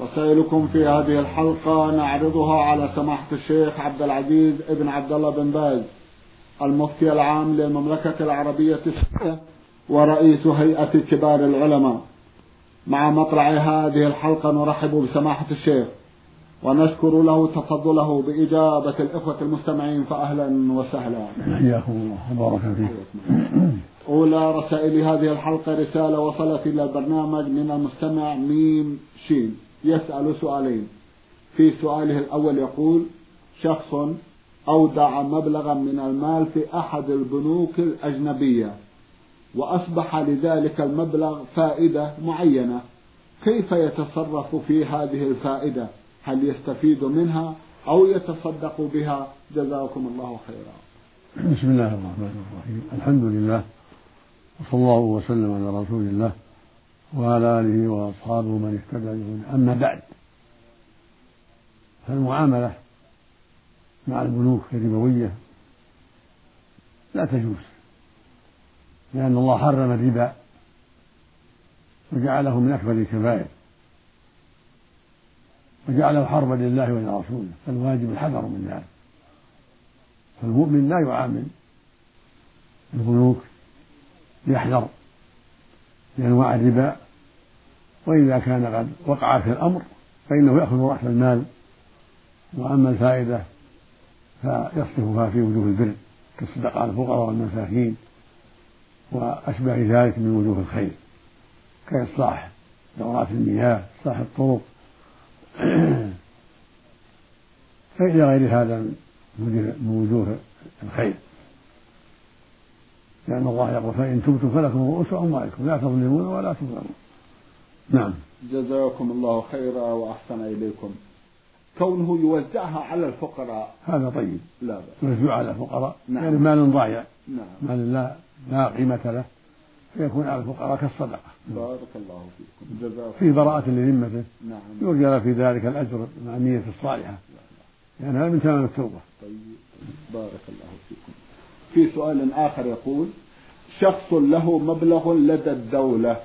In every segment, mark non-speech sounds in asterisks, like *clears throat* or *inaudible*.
رسائلكم في هذه الحلقة نعرضها على سماحة الشيخ عبد العزيز ابن عبد الله بن باز المفتي العام للمملكة العربية السعودية ورئيس هيئة كبار العلماء. مع مطلع هذه الحلقة نرحب بسماحة الشيخ ونشكر له تفضله بإجابة الإخوة المستمعين فأهلا وسهلا. حياكم الله وبارك فيكم. أولى رسائل هذه الحلقة رسالة وصلت إلى البرنامج من المستمع ميم شين. يسأل سؤالين. في سؤاله الأول يقول شخص أودع مبلغا من المال في أحد البنوك الأجنبية وأصبح لذلك المبلغ فائدة معينة. كيف يتصرف في هذه الفائدة؟ هل يستفيد منها أو يتصدق بها؟ جزاكم الله خيرا. بسم الله الرحمن الرحيم. الحمد لله وصلى الله وسلم على رسول الله. وعلى آله وأصحابه من اهتدى به أما بعد فالمعاملة مع البنوك الربوية لا تجوز لأن الله حرم الربا وجعله من أكبر الكبائر وجعله حربا لله ولرسوله فالواجب الحذر من ذلك. فالمؤمن لا يعامل البنوك يحذر لأنواع الربا وإذا كان قد وقع في الأمر فإنه يأخذ رأس المال وأما الفائدة فيصرفها في وجوه البر كالصدقة على الفقراء والمساكين وأشبه ذلك من وجوه الخير كإصلاح دورات المياه إصلاح الطرق. *clears throat* فإلى غير هذا من وجوه الخير. لأن الله يقول فإن تبتم فلكم رؤوس أموالكم لا تظلمون ولا تظلمون. نعم. جزاكم الله خيرا وأحسن إليكم. كونه يوزعها على الفقراء. هذا طيب. لا بأس. يوزع على الفقراء. نعم. يعني مال ضايع. نعم. مال لا لا قيمة له. فيكون على الفقراء كالصدقة. بارك الله فيكم. جزاكم في براءة لذمته. نعم. يرجى في ذلك الأجر مع النية الصالحة. يعني هذا من تمام التوبة. طيب. بارك الله فيكم. في سؤال آخر يقول شخص له مبلغ لدى الدولة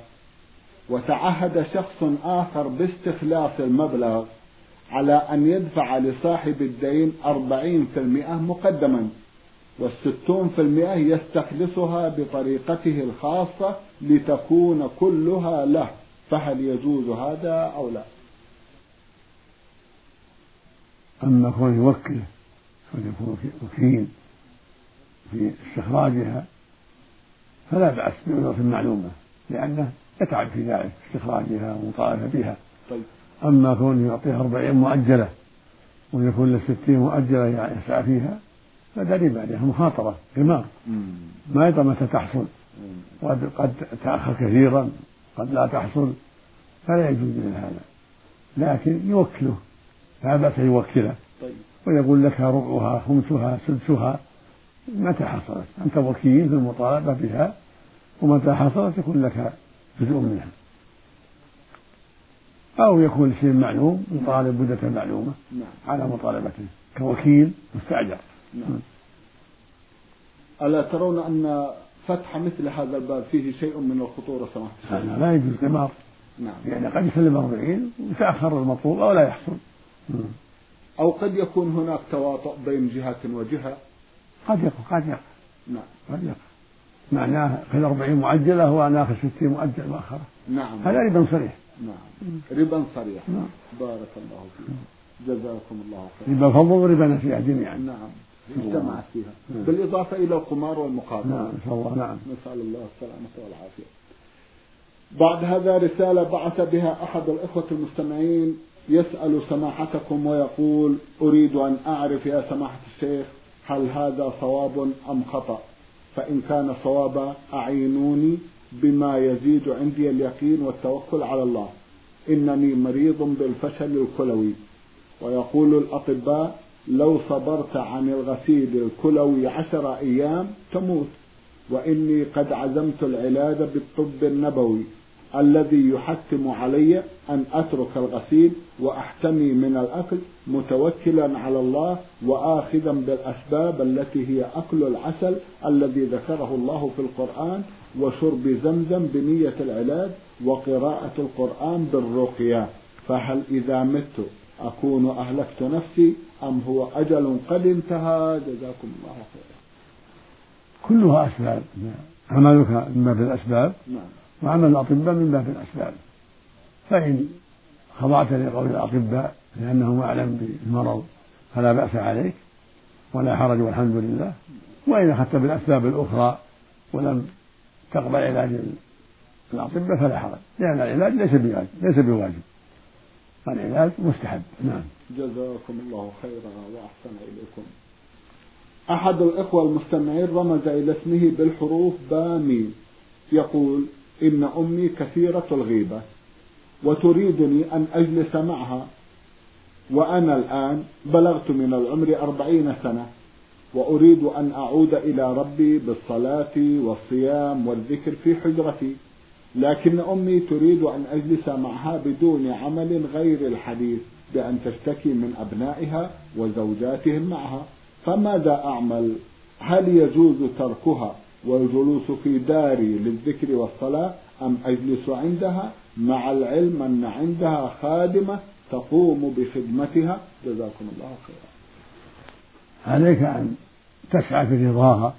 وتعهد شخص آخر باستخلاص المبلغ على أن يدفع لصاحب الدين أربعين في المئة مقدما والستون في المئة يستخلصها بطريقته الخاصة لتكون كلها له فهل يجوز هذا أو لا؟ أما كون يوكله فليكون وكيل في استخراجها فلا بأس بأجرة معلومة لأنه يتعب في ذلك استخراجها ومطالبة بها. طيب. أما كونه يعطيها أربعين مؤجلة ويكون له ستين مؤجلة يسعى فيها ربا عليها مخاطرة قمار ما يدرى متى تحصل؟ قد قد تأخر كثيرا قد لا تحصل فلا يجوز من هذا. لكن يوكله لا بأس يوكله طيب. ويقول لك ربعها خمسها سدسها متى حصلت؟ أنت وكيل في المطالبة بها ومتى حصلت يكون لك جزء منها. أو يكون شيء معلوم يطالب مدة معلومة نعم. على مطالبته كوكيل مستأجر نعم. ألا ترون أن فتح مثل هذا الباب فيه شيء من الخطورة سماحة هذا لا يجوز قمار نعم. يعني قد يسلم أربعين ويتأخر المطلوب أو لا يحصل. أو قد يكون هناك تواطؤ بين جهة وجهة. قد يكون قد يكون نعم. قد يكون معناه خذ أربعين معجلة وأنا آخذ ستين مؤجل مؤخرة نعم. هذا ربا صريح. نعم. ربا صريح. نعم. بارك الله فيكم جزاكم الله خيرا. ربا فضل وربا نسيئة جميعا. نعم. اجتمعت فيها. بالإضافة إلى القمار والمقابلة نعم نسأل الله. نعم. نسأل الله السلامة والعافية. بعد هذا رسالة بعث بها أحد الإخوة المستمعين يسأل سماحتكم ويقول أريد أن أعرف يا سماحة الشيخ هل هذا صواب أم خطأ؟ فإن كان صوابا أعينوني بما يزيد عندي اليقين والتوكل على الله. إنني مريض بالفشل الكلوي. ويقول الأطباء لو صبرت عن الغسيل الكلوي عشر أيام تموت. وإني قد عزمت العلاج بالطب النبوي. الذي يحتم علي أن أترك الغسيل وأحتمي من الأكل متوكلا على الله وآخذا بالأسباب التي هي أكل العسل الذي ذكره الله في القرآن وشرب زمزم بنية العلاج وقراءة القرآن بالرقية. فهل إذا مت أكون أهلكت نفسي أم هو أجل قد انتهى؟ جزاكم الله خيرا. كلها أسباب. عملك من باب الأسباب. نعم. وعمل الأطباء من باب الأسباب. فإن خضعت لقول الأطباء لأنهم أعلم بالمرض فلا بأس عليك ولا حرج والحمد لله. وإن أخذت بالأسباب الأخرى ولم تقبل علاج الأطباء فلا حرج. لأن العلاج ليس بواجب ليس بواجب. العلاج مستحب. نعم. جزاكم الله خيرا وأحسن إليكم. أحد الإخوة المستمعين رمز إلى اسمه بالحروف بامي يقول إن أمي كثيرة الغيبة وتريدني أن أجلس معها وأنا الآن بلغت من العمر أربعين سنة وأريد أن أعود إلى ربي بالصلاة والصيام والذكر في حجرتي. لكن أمي تريد أن أجلس معها بدون عمل غير الحديث بأن تشتكي من أبنائها وزوجاتهم معها. فماذا أعمل؟ هل يجوز تركها؟ والجلوس في داري للذكر والصلاة أم أجلس عندها؟ مع العلم أن عندها خادمة تقوم بخدمتها. جزاكم الله خيرا. عليك أن تسعى في رضاها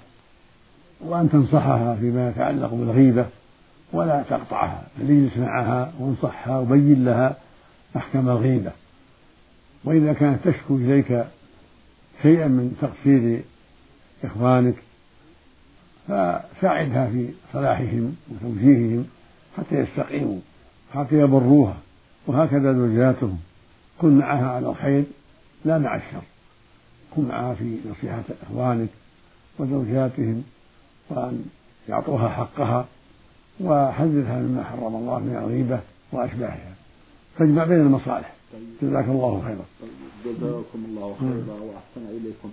وأن تنصحها فيما يتعلق بالغيبة ولا تقطعها بل اجلس معها وانصحها وبين لها أحكام الغيبة. وإذا كانت تشكو إليك شيئا من تقصير إخوانك فساعدها في صلاحهم وتوجيههم حتى يستقيموا حتى يبروها. وهكذا زوجاتهم. كن معها على الخير لا مع الشر. كن معها في نصيحة إخوانك وزوجاتهم وأن يعطوها حقها وحذرها مما حرم الله من الغيبة وأشباهها. فاجمع بين المصالح. جزاك الله خيرا. جزاكم الله خيرا وأحسن إليكم.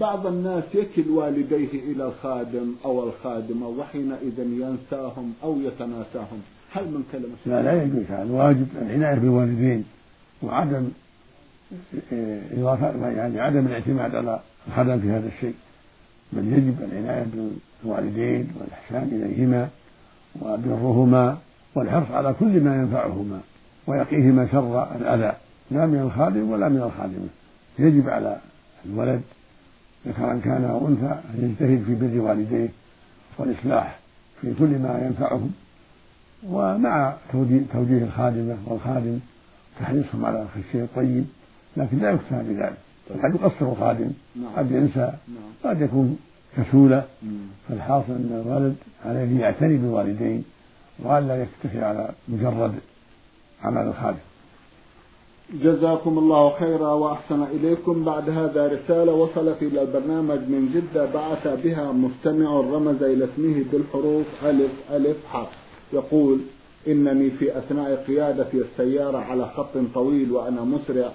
بعض الناس يكل والديه إلى الخادم أو الخادمة وحينئذ ينساهم أو يتناساهم. هل من كلمة لا لا يجوز هذا. الواجب العناية بالوالدين وعدم إضافة يعني عدم الاعتماد على الخدم في هذا الشيء. بل يجب العناية بالوالدين والإحسان إليهما وبرهما والحرص على كل ما ينفعهما ويقيهما شر الأذى لا من الخادم ولا من الخادمة. يجب على الولد ذكرا كان أو أنثى أن يجتهد في بر والديه والإصلاح في كل ما ينفعهم ومع توجيه الخادمة والخادم تحريصهم على الشيء الطيب لكن لا يكتفى بذلك قد يقصر الخادم نعم. قد ينسى نعم. قد يكون كسولة. فالحاصل أن الولد عليه يعتني بالوالدين وألا يكتفي على مجرد عمل الخادم. جزاكم الله خيرا وأحسن إليكم. بعد هذا رسالة وصلت إلى البرنامج من جدة بعث بها مستمع رمز إلى اسمه بالحروف ألف ألف حرف. يقول إنني في أثناء قيادتي السيارة على خط طويل وأنا مسرع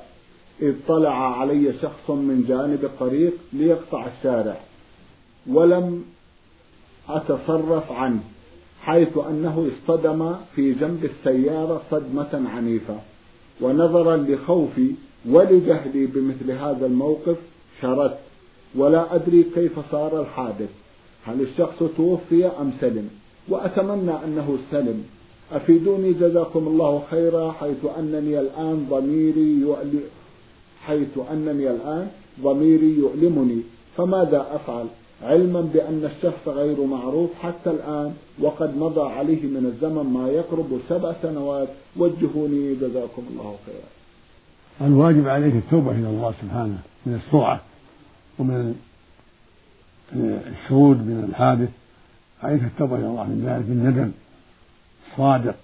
إذ طلع علي شخص من جانب الطريق ليقطع الشارع ولم أتصرف عنه حيث أنه اصطدم في جنب السيارة صدمة عنيفة. ونظرا لخوفي ولجهلي بمثل هذا الموقف شردت ولا أدري كيف صار الحادث. هل الشخص توفي أم سلم؟ وأتمنى أنه سلم. أفيدوني جزاكم الله خيرا حيث أنني الآن ضميري يؤلم حيث أنني الآن ضميري يؤلمني. فماذا أفعل؟ علما بأن الشخص غير معروف حتى الآن وقد مضى عليه من الزمن ما يقرب سبع سنوات. وجهوني جزاكم الله خيرا. الواجب عليك التوبة إلى الله سبحانه من السرعة ومن الشهود من الحادث. عليك التوبة إلى الله من ذلك بالندم الصادق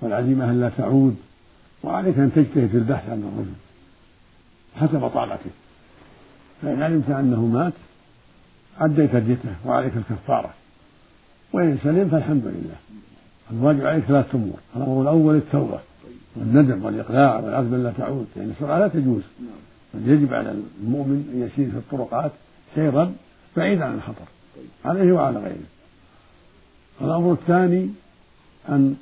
والعزيمة أن لا تعود. وعليك أن تجتهد في البحث عن الرجل حسب طاقتك. فإن علمت أنه مات أديت ديته وعليك الكفارة. وإن سلم فالحمد لله. الواجب عليك ثلاثة أمور. الأمر الأول التوبة والندم والإقلاع والعزم لا تعود. لأن السرعة لا تجوز. بل. يجب على المؤمن أن يسير في الطرقات سيرا بعيدا عن الخطر. عليه وعلى غيره. الأمر الثاني أن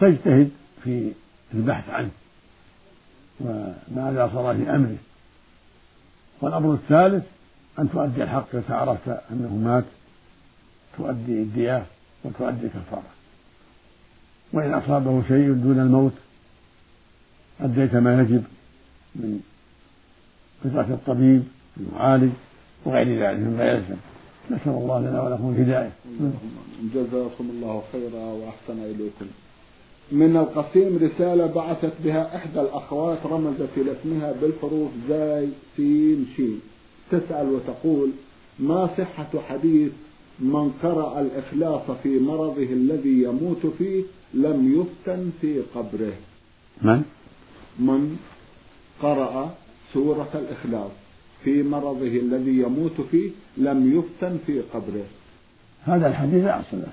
تجتهد في البحث عنه. وماذا صار في أمره. والأمر الثالث أن تؤدي الحق إذا عرفت أنه مات تؤدي الدية وتؤدي الكفارة. وإن أصابه شيء دون الموت أديت ما يجب من قطعة الطبيب المعالج وغير ذلك مما يلزم. نسأل الله لنا ولكم الهداية. جزاكم الله خيرا وأحسن إليكم. من القصيم رسالة بعثت بها إحدى الأخوات رمزت إلى اسمها بالحروف زاي سين شين. تسأل وتقول ما صحة حديث من قرأ الإخلاص في مرضه الذي يموت فيه لم يفتن في قبره. من؟ من قرأ سورة الإخلاص في مرضه الذي يموت فيه لم يفتن في قبره. هذا الحديث لا أصل له.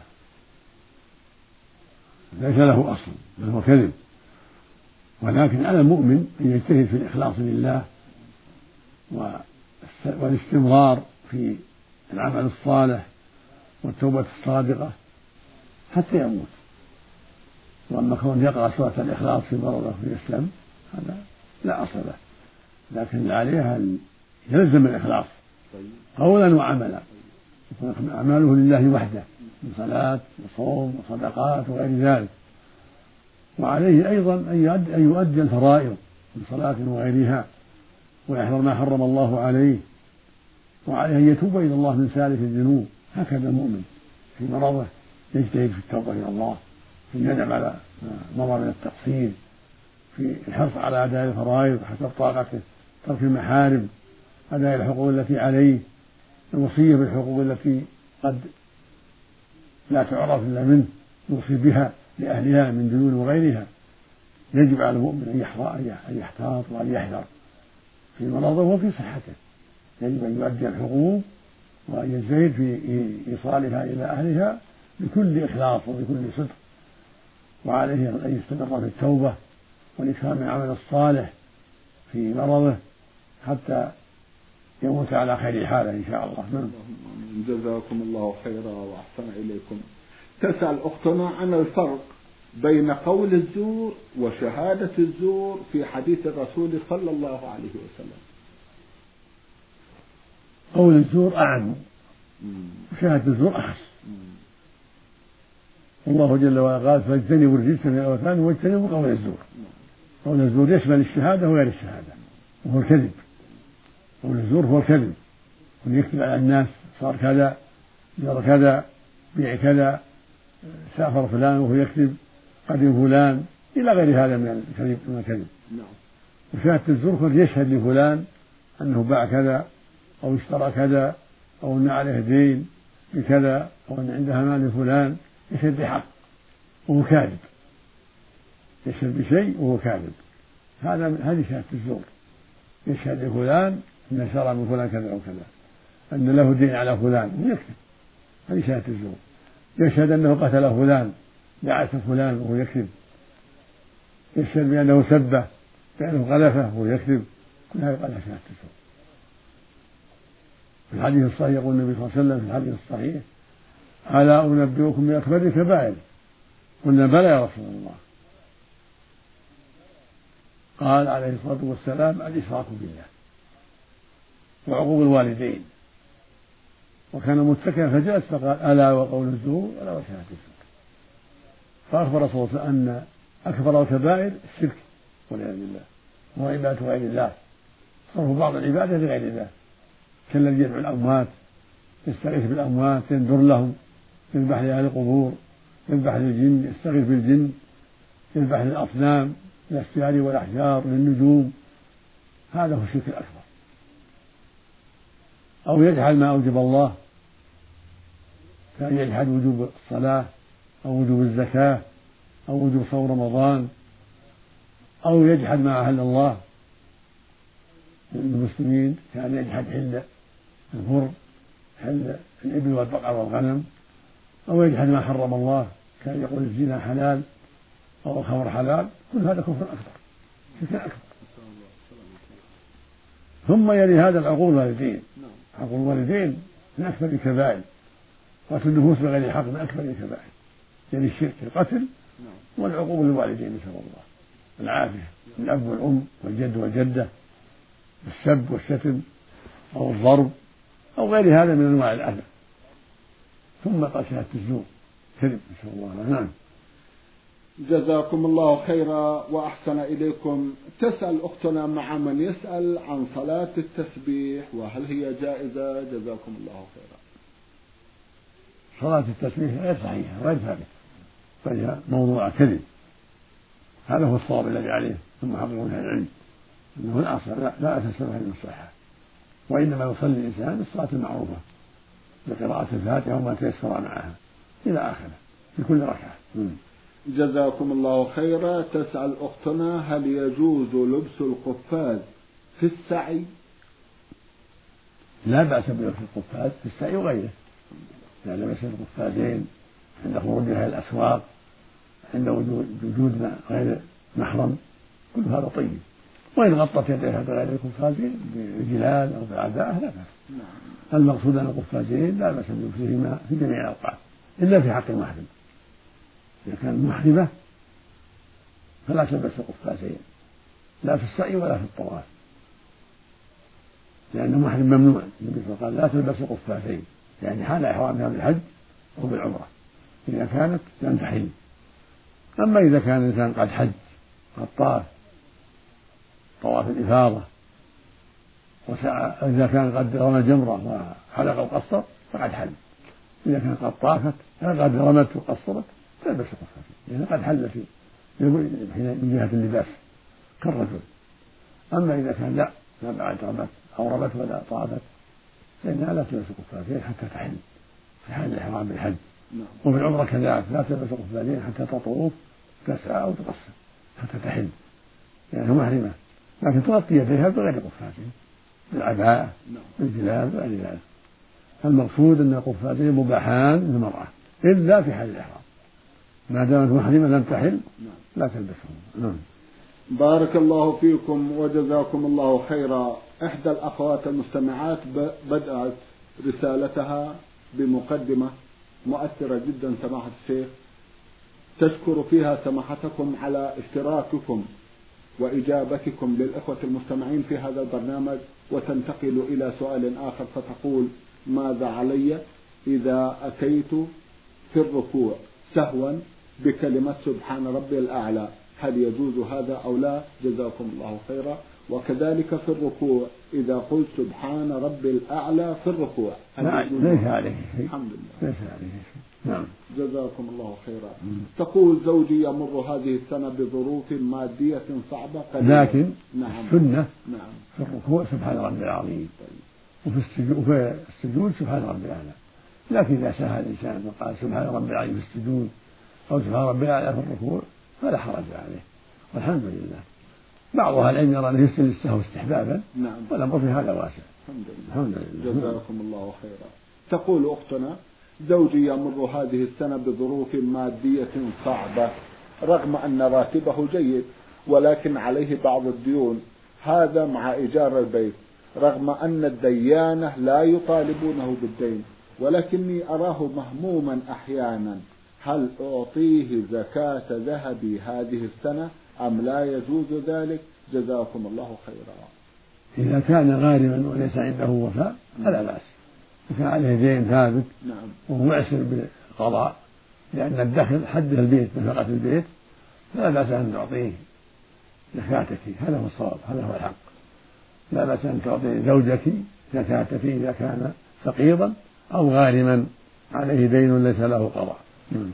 ليس له أصل بل هو كذب. ولكن على المؤمن أن يجتهد في الإخلاص لله والاستمرار في العمل الصالح والتوبة الصادقة حتى يموت. وأما كون يقرأ سورة الإخلاص في مرضه ويسلم هذا لا أصل له. لكن عليه أن يلزم الإخلاص قولا وعملا. يكون أعماله لله وحده من صلاة وصوم وصدقات وغير ذلك. وعليه أيضا أن يؤدي الفرائض من صلاة وغيرها ويحذر ما حرم الله عليه. وعليه أن يتوب إلى الله من سالف الذنوب. هكذا المؤمن في مرضه يجتهد في التوبة إلى الله في الندم على ما مضى من التقصير في الحرص على أداء الفرائض حسب طاقته ترك المحارم أداء الحقوق التي عليه الوصية بالحقوق التي قد لا تعرف إلا منه يوصي بها لأهلها من ديون وغيرها. يجب على المؤمن أن يحتاط وأن يحذر في مرضه وفي صحته. يجب أن يؤدي الحقوق وأن يجتهد في إيصالها إلى أهلها بكل إخلاص وبكل صدق وعليه أن يستمر في التوبة والإكثار من العمل الصالح في مرضه حتى يموت على خير حاله إن شاء الله. نعم. جزاكم الله خيرا وأحسن إليكم. تسأل أختنا عن الفرق بين قول الزور وشهادة الزور في حديث الرسول صلى الله عليه وسلم. قول الزور أعم. وشهادة الزور أخص الله جل وعلا قال فاجتنبوا الرجس من الأوثان واجتنبوا قول الزور. قول الزور يشمل الشهادة وغير الشهادة وهو الكذب. قول الزور هو الكذب. من يكذب على الناس صار كذا جرى كذا بيع كذا سافر فلان وهو يكذب قدم فلان إلى غير هذا من الكذب من الكذب. نعم. وشهادة الزور هو يشهد لفلان أنه باع كذا أو اشترى كذا أو أن عليه دين بكذا أو أن عنده مال لفلان يشهد بحق وهو كاذب. يشهد بشيء وهو كاذب. هذا هذه شهادة الزور. يشهد لفلان أن شرى من فلان كذا وكذا أن له دين على فلان ويكذب هذه شهادة الزور. يشهد أنه قتل فلان دعس فلان وهو يكذب. يشهد بأنه سبه بأنه غلفه وهو يكذب. كل هذا يقال شهادة الزور. في الحديث الصحيح يقول النبي صلى الله عليه وسلم في الحديث الصحيح ألا أنبئكم بأكبر الكبائر؟ قلنا بلى يا رسول الله. قال عليه الصلاة والسلام الإشراك بالله وعقوق الوالدين. وكان متكئا فجلس فقال ألا وقول الزور ألا وشهادة الزور فأخبر صلى الله عليه وسلم أن أكبر الكبائر الشرك والعياذ بالله وعبادة غير الله صرف بعض العبادة لغير الله. كالذي يدعو الأموات يستغيث بالأموات ينذر لهم يذبح لأهل القبور يذبح للجن يستغيث بالجن يذبح للأصنام الأشجار والأحجار للنجوم. هذا هو الشرك الأكبر. أو يجحد ما أوجب الله كأن يجحد وجوب الصلاة أو وجوب الزكاة أو وجوب صوم رمضان أو يجحد ما أهل الله. للمسلمين كأن يجحد حل البر حل الإبل والبقر والغنم أو يجحد ما حرم الله كان يقول الزنا حلال أو الخمر حلال كل هذا كفر أكبر شرك أكبر. ثم يلي هذا العقول الوالدين. عقول الوالدين من أكبر الكبائر قتل النفوس بغير حق من أكبر الكبائر. يعني الشرك القتل والعقوق للوالدين نسأل الله. العافية. الأب والأم والجد والجدة السب والشتم أو الضرب أو غير هذا من أنواع الأذى. ثم قال شهادة الزور. كذب نسأل الله. نعم. جزاكم الله خيرا وأحسن إليكم. تسأل أختنا مع من يسأل عن صلاة التسبيح وهل هي جائزة؟ جزاكم الله خيرا. صلاة التسبيح غير صحيحة غير ثابتة. فهي موضوع كذب. هذا هو الصواب الذي عليه ثم حققوا أهل العلم. إنه الأصل لا, لا أساس له من الصحة. وإنما يصلي الإنسان بالصلاه المعروفة بقراءة الفاتحة وما تيسر معها إلى آخره في كل ركعة. جزاكم الله خيرا. تسأل أختنا هل يجوز لبس القفاز في السعي؟ لا بأس بلبس القفاز في السعي وغيره. إذا لبس القفازين عند خروجها إلى الأسواق عند وجود غير محرم كل هذا طيب. وإن غطت يديها بغير القفازين بجلال أو بعداء لا بأس. المقصود أن القفازين لا بأس بلبسهما في جميع الأوقات إلا في حق المحرم. إذا كان محرمة فلا تلبس القفازين لا في السعي ولا في الطواف. لأنه محرم ممنوع النبي صلى الله عليه وسلم قال لا تلبس القفازين يعني حال إحرامها بالحج أو بالعمرة. إذا كانت لم تحل أما إذا كان الإنسان قد حج قد طاف طواف الإفاضة. وسعى إذا كان قد رمى الجمرة وحلق وقصر فقد حل. إذا كان قد طافت قد رمت وقصرت تلبس القفازين لأنه قد حل في من جهة اللباس كالرجل. أما إذا كان لا ما بعد رمت أو رمت ولا طافت فإنها لا تلبس القفازين حتى تحل. في حال الإحرام بالحج. نعم. وفي العمرة كذلك لا تلبس القفازين حتى تطوف تسعى أو تقصر حتى تحل. لأنها محرمة. لكن تغطي يديها بغير قفازين بالعباءة نعم. بالجلاب وغير ذلك المقصود أن القفازين مباحان للمرأة إلا في حال الإحرام. ما دامت محرمة لم تحل نعم. لا تلبسهم نعم. بارك الله فيكم وجزاكم الله خيرا. إحدى الأخوات المستمعات بدأت رسالتها بمقدمة مؤثرة جدا سماحة الشيخ. تشكر فيها سماحتكم على اشتراككم. وإجابتكم للإخوة المستمعين في هذا البرنامج وتنتقل إلى سؤال آخر فتقول ماذا علي إذا أتيت في الركوع سهوا بكلمة سبحان ربي الأعلى؟ هل يجوز هذا أو لا؟ جزاكم الله خيرا. وكذلك في الركوع. إذا قلت سبحان ربي الأعلى في الركوع. ليس عليه. شيء الحمد لله. ليس عليه. شيء نعم. جزاكم الله خيرا. تقول زوجي يمر هذه السنة بظروف مادية صعبة قليلة. لكن نعم. السنة نعم. في الركوع سبحان ربي العظيم. طيب. وفي السجود وفي السجود سبحان ربي الأعلى. لكن إذا سهى الإنسان وقال سبحان ربي العظيم في السجود أو سبحان ربي الأعلى في الركوع فلا حرج عليه. والحمد لله. بعض أهل العلم يرى أنه يسجد السهو استحبابا نعم. والأمر في هذا واسع. الحمد لله. الحمد لله. جزاكم الله خيرا. تقول أختنا زوجي يمر هذه السنة بظروف مادية صعبة رغم أن راتبه جيد ولكن عليه بعض الديون. هذا مع إيجار البيت رغم أن الديانة لا يطالبونه بالدين ولكني أراه مهموما أحيانا. هل أعطيه زكاة ذهبي هذه السنة؟ أم لا يجوز ذلك؟ جزاكم الله خيرا. إذا كان غارما وليس عنده وفاء فلا بأس. وكان عليه دين ثابت نعم. وهو معسر بالقضاء لأن الدخل حد البيت نفقة البيت فلا بأس أن تعطيه زكاتك. هذا هو الصواب هذا هو الحق. لا بأس أن تعطي زوجك زكاتك إذا كان فقيرا أو غارما عليه دين ليس له قضاء. نعم.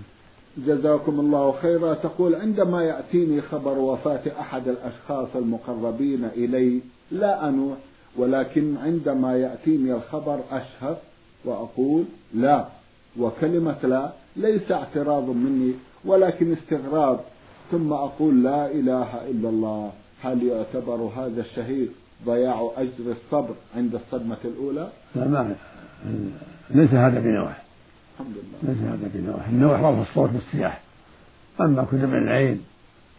جزاكم الله خيرا. تقول عندما يأتيني خبر وفاة أحد الأشخاص المقربين إلي لا أنوح ولكن عندما يأتيني الخبر أشهد وأقول لا وكلمة لا ليس اعتراض مني ولكن استغراب ثم أقول لا إله إلا الله. هل يعتبر هذا الشهيد ضياع أجر الصبر عند الصدمة الأولى؟ لا ما ليس هذا بنوح الحمد لله ليس هذا بنوح النوح رفع الصوت بالصياح أما كل من العين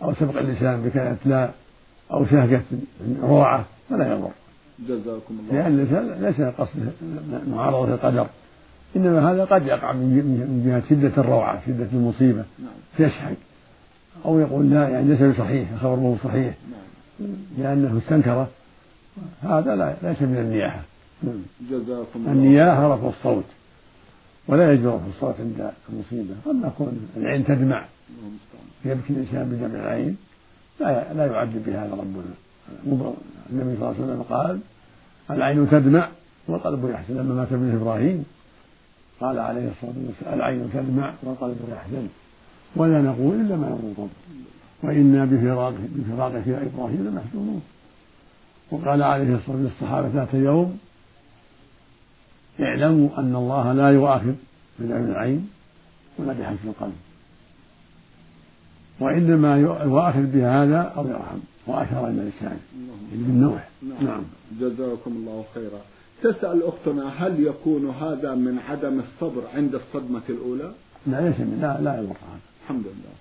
أو سبق اللسان بكلمة لا أو شهقة روعة فلا يضر. جزاكم الله. لأن ليس قصد معارضة القدر. إنما هذا قد يقع من جهة شدة الروعة شدة المصيبة. نعم. فيشحق أو يقول لا يعني ليس بصحيح الخبر مو صحيح. نعم. لأنه استنكره. هذا لا ليس من النياحة. جزاكم الله. النياحة رفع الصوت. ولا يجوز رفع الصوت عند المصيبة. قد يكون العين تدمع. يبكي الإنسان بدمع العين. لا لا يعذب بهذا ربنا النبي صلى الله عليه وسلم قال العين تدمع والقلب يحزن. لما مات ابن إبراهيم قال عليه الصلاة والسلام العين تدمع والقلب يحزن. ولا نقول إلا ما يرضي الرب وإنا بفراقه بفراقك يا إبراهيم لمحزونون. وقال عليه الصلاة والسلام للصحابة ذات يوم اعلموا أن الله لا يؤاخذ بدمع العين ولا بحزن القلب. وإنما يؤاخذ بهذا أو يرحم وأشار إلى لسانه. اللهم بالنوح. نعم. نعم. جزاكم الله خيرا. تسأل أختنا هل يكون هذا من عدم الصبر عند الصدمة الأولى؟ لا ليس من لا لا يضر هذا. الحمد لله.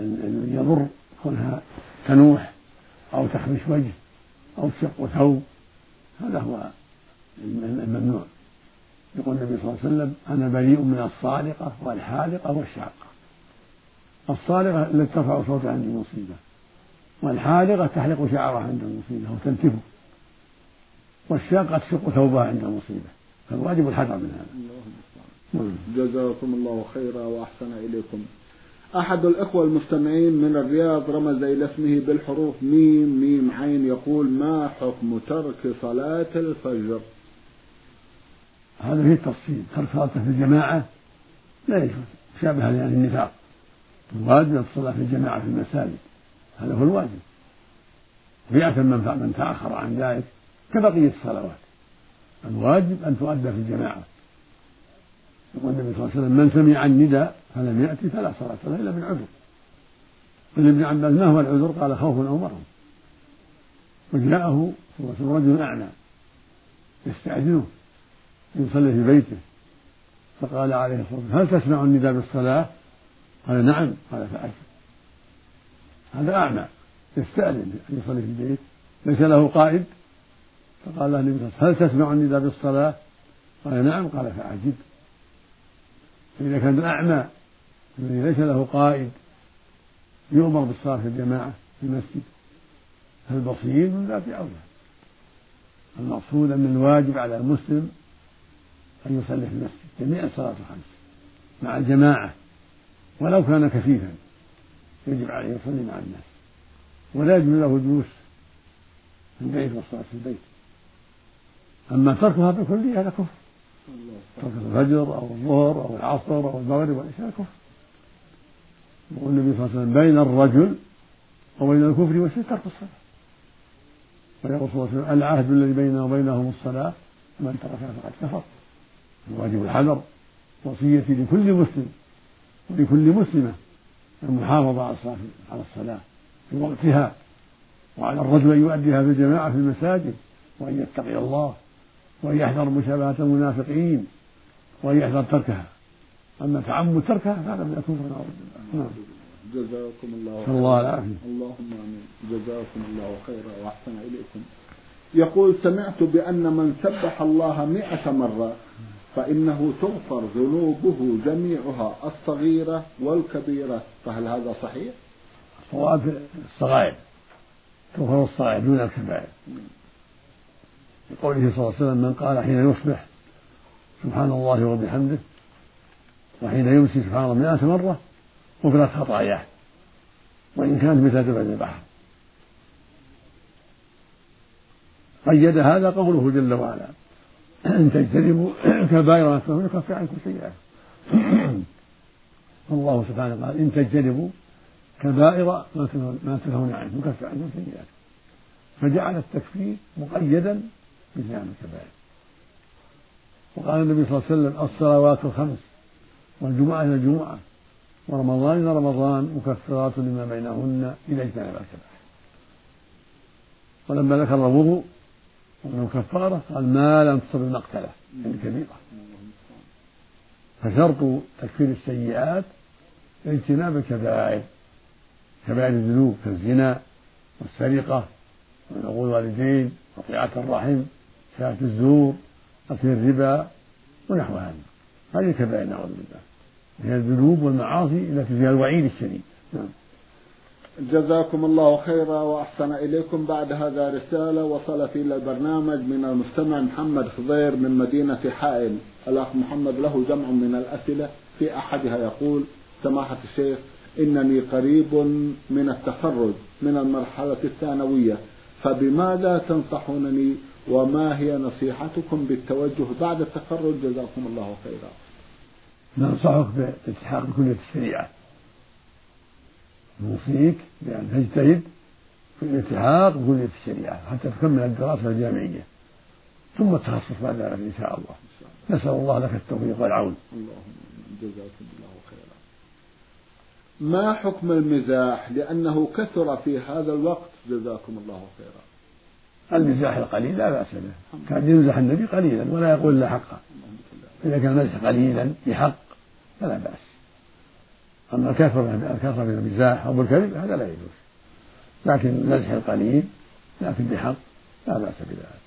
الذي يضر كونها تنوح أو تخمش وجه أو تشق ثوب هذا هو الم- الممنوع. يقول النبي صلى الله عليه وسلم أنا بريء من الصالقة والحالقة والشاقة الصالقة التي ترفع صوتها عند المصيبة والحالقة تحلق شعرها عند المصيبة أو تنتفه والشاقة تشق ثوبها عند المصيبة فالواجب الحذر من هذا. نعم. جزاكم الله خيرا وأحسن إليكم أحد الإخوة المستمعين من الرياض رمز إلى اسمه بالحروف ميم ميم عين يقول ما حكم ترك صلاة الفجر هذا فيه تفصيل. ترك صلاته في الجماعة لا يجوز. شابه لأهل النفاق. الواجب الصلاة في الجماعة في المساجد. هذا هو الواجب. ويأثم من من تأخر عن ذلك كبقية الصلوات. الواجب أن تؤدى في الجماعة. يقول النبي صلى الله عليه وسلم من سمع النداء فلم يأتي فلا صلاة له إلا من عذر قال ابن عباس ما هو العذر؟ قال خوف أو مرض. وجاءه صلى الله عليه وسلم رجل أعمى يستأذنه. يصلي في بيته. فقال عليه الصلاة والسلام هل تسمع النداء بالصلاة؟ قال نعم. قال فأجب هذا أعمى. يستأذن أن يصلي في البيت. ليس له قائد. فقال له النبي صلى الله عليه وسلم هل تسمع النداء بالصلاة؟ قال نعم. قال فأعجب فإذا كان الأعمى الذي ليس له قائد يؤمر بالصلاة في الجماعة في المسجد. فالبصير من ذات أولى. المقصود أن الواجب على المسلم أن يصلي في المسجد جميع الصلاة الخمس مع الجماعة ولو كان كفيفا يجب عليه يصلي مع الناس. ولا يجوز له الجلوس في البيت والصلاة في البيت. أما تركها بالكلية هذا كفر. ترك الفجر أو الظهر أو العصر أو المغرب والعشاء كفر. يقول النبي صلى الله عليه وسلم بين الرجل وبين الكفر والشرك ترك الصلاة. ويقول صلى الله عليه وسلم العهد الذي بيننا وبينهم الصلاة من تركها فقد كفر. الواجب الحذر وصيتي لكل مسلم ولكل مسلمة المحافظة على الصلاة في وقتها وعلى الرجل أن يؤديها في الجماعة في المساجد وأن يتقي الله وأن يحذر مشابهة المنافقين وأن يحذر تركها. أما تعمد تركها فهذا من الكفر نعوذ بالله نعم. جزاكم الله نسأل الله العافية. اللهم آمين. جزاكم الله خيرا وأحسن إليكم. يقول سمعت بأن من سبح الله مئة مرة فإنه تغفر ذنوبه جميعها الصغيرة والكبيرة. فهل هذا صحيح؟ الصواب الصغائر تغفر الصغائر دون الكبائر. لقوله صلى الله عليه وسلم من قال حين يصبح سبحان الله وبحمده وحين يمسي سبحان الله مئة مرة غفرت خطاياه وإن كانت مثل زبد البحر قيد هذا قوله جل وعلا. إن تجتنبوا كبائر ما تنهون يكفر عنكم سيئات *clears throat* الله سبحانه قال إن تجتنبوا كبائر ما تنهون عنه يكفر عنكم سيئات فجعل التكفير مقيدا بزعم الكبائر. وقال النبي صلى الله عليه وسلم الصلوات الخمس والجمعة إلى الجمعة ورمضان إلى رمضان مكفرات لما بينهن إذا اجتنب الكبائر. ولما ذكر الوضوء كفارة قال ما لم تصب المقتلة. يعني كبيرة. فشرط تكفير السيئات اجتناب الكبائر. كبائر الذنوب كالزنا والسرقة وعقول الوالدين قطيعة الرحم شهادة الزور أكل الربا ونحو هذا. هذه كبائر نعوذ بالله. هي الذنوب والمعاصي التي فيها الوعيد الشديد. نعم. جزاكم الله خيرا وأحسن إليكم بعد هذا رسالة وصلت إلى البرنامج من المستمع محمد خضير من مدينة حائل. الأخ محمد له جمع من الأسئلة في أحدها يقول سماحة الشيخ إنني قريب من التخرج من المرحلة الثانوية فبماذا تنصحونني وما هي نصيحتكم بالتوجه بعد التخرج؟ جزاكم الله خيرا. ننصحك بالالتحاق بكلية الشريعة. نوصيك بأن تجتهد في الالتحاق بكلية الشريعة حتى تكمل الدراسة الجامعية. ثم التخصص بعد ذلك إن شاء الله. نسأل الله لك التوفيق والعون. اللهم جزاكم الله خيرا. ما حكم المزاح؟ لأنه كثر في هذا الوقت. جزاكم الله خيرا. المزاح القليل لا بأس به. كان يمزح النبي قليلا ولا يقول إلا حقا. إذا كان المزح قليلا بحق فلا بأس. أما الكثرة الكثرة من المزاح أو بالكذب هذا لا يجوز. لكن المزح القليل لكن بحق لا بأس بذلك.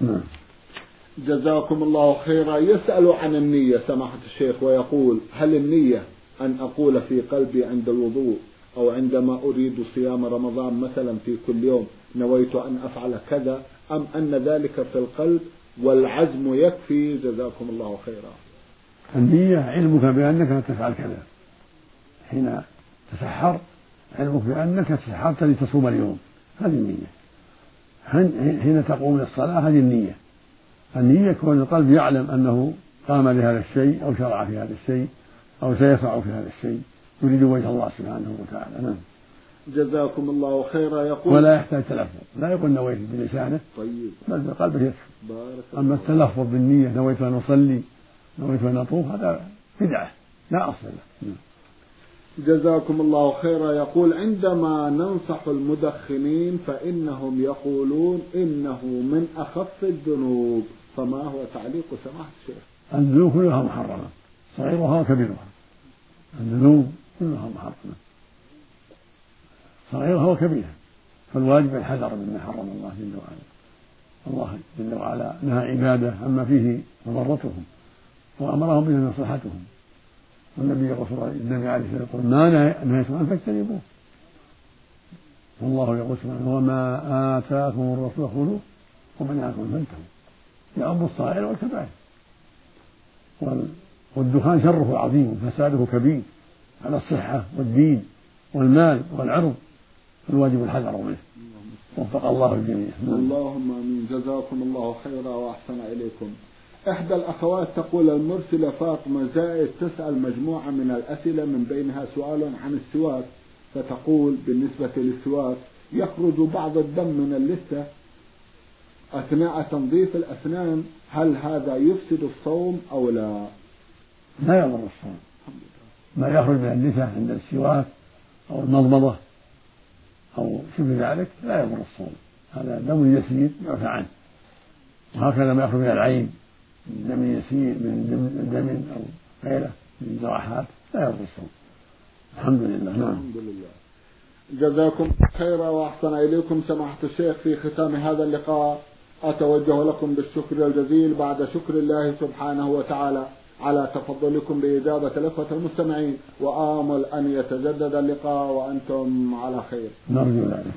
نعم. جزاكم الله خيرا. يسأل عن النية سماحة الشيخ ويقول هل النية أن أقول في قلبي عند الوضوء أو عندما أريد صيام رمضان مثلا في كل يوم نويت أن أفعل كذا أم أن ذلك في القلب والعزم يكفي؟ جزاكم الله خيرا. النية علمك بأنك تفعل كذا. حين تسحر علمك بأنك تسحرت لتصوم اليوم. هذه النية. حين تقوم للصلاة هذه النية. النية كون القلب يعلم أنه قام لهذا الشيء أو شرع في هذا الشيء أو سيفعل في هذا الشيء. يريد وجه الله سبحانه وتعالى. نعم. جزاكم الله خيرا. يقول ولا يحتاج تلفظ. لا يقول نويت بلسانه. طيب. بل بقلبه يكفي أما التلفظ بالنية نويت أن أصلي. نويت أن أطوف هذا بدعة لا أصل له. نعم. جزاكم الله خيرا. يقول عندما ننصح المدخنين فإنهم يقولون إنه من أخف الذنوب. فما هو تعليق سماحة الشيخ؟ الذنوب كلها محرمة. صغيرها وكبيرها. الذنوب كلها محرمة. صغيرها وكبيرها. فالواجب الحذر مما حرم الله جل وعلا. الله جل وعلا نهى عباده عما فيه مضرتهم. وأمرهم به مصلحتهم والنبي يقول النبي عليه الصلاة والسلام ما نهيتم عنه فاجتنبوه والله يقول سبحانه وما آتاكم الرسول خذوه وما نهاكم فانتهوا يعم الصغائر والكبائر. والدخان شره عظيم وفساده كبير على الصحة والدين والمال والعرض. الواجب الحذر منه. وفق الله الجميع. اللهم آمين. جزاكم الله خيرا وأحسن إليكم. إحدى الأخوات تقول المرسلة فاطمة زائد تسأل مجموعة من الأسئلة من بينها سؤال عن السواك فتقول بالنسبة للسواك يخرج بعض الدم من اللثة. أثناء تنظيف الأسنان هل هذا يفسد الصوم أو لا؟ لا يضر الصوم. ما يخرج من اللثة عند السواك أو المضمضة أو شبه ذلك لا يضر الصوم. هذا دم يسير يعفى عنه. وهكذا ما يخرج من العين. من دم يسير من دم أو غيره من جراحات لا يضر الصوم الحمد لله نعم. الحمد لله. جزاكم خيرا وأحسن إليكم سماحة الشيخ في ختام هذا اللقاء. أتوجه لكم بالشكر الجزيل بعد شكر الله سبحانه وتعالى على تفضلكم بإجابة الإخوة المستمعين. وآمل أن يتجدد اللقاء وأنتم على خير. نرجو ذلك.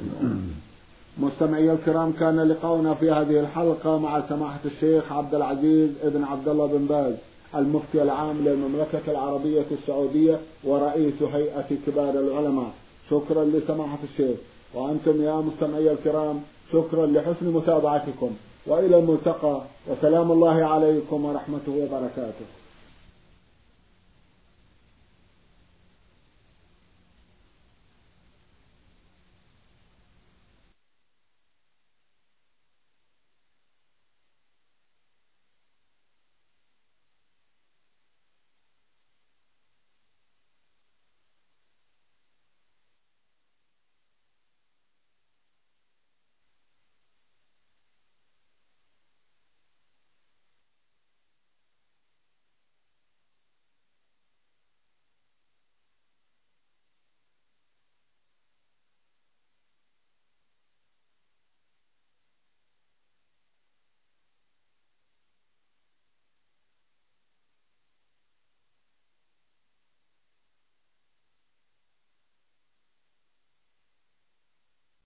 مستمعي الكرام كان لقاؤنا في هذه الحلقة مع سماحة الشيخ عبد العزيز ابن عبد الله بن باز المفتي العام للمملكة العربية السعودية ورئيس هيئة كبار العلماء. شكرا لسماحة الشيخ. وأنتم يا مستمعي الكرام شكرا لحسن متابعتكم. وإلى الملتقى وسلام الله عليكم ورحمته وبركاته.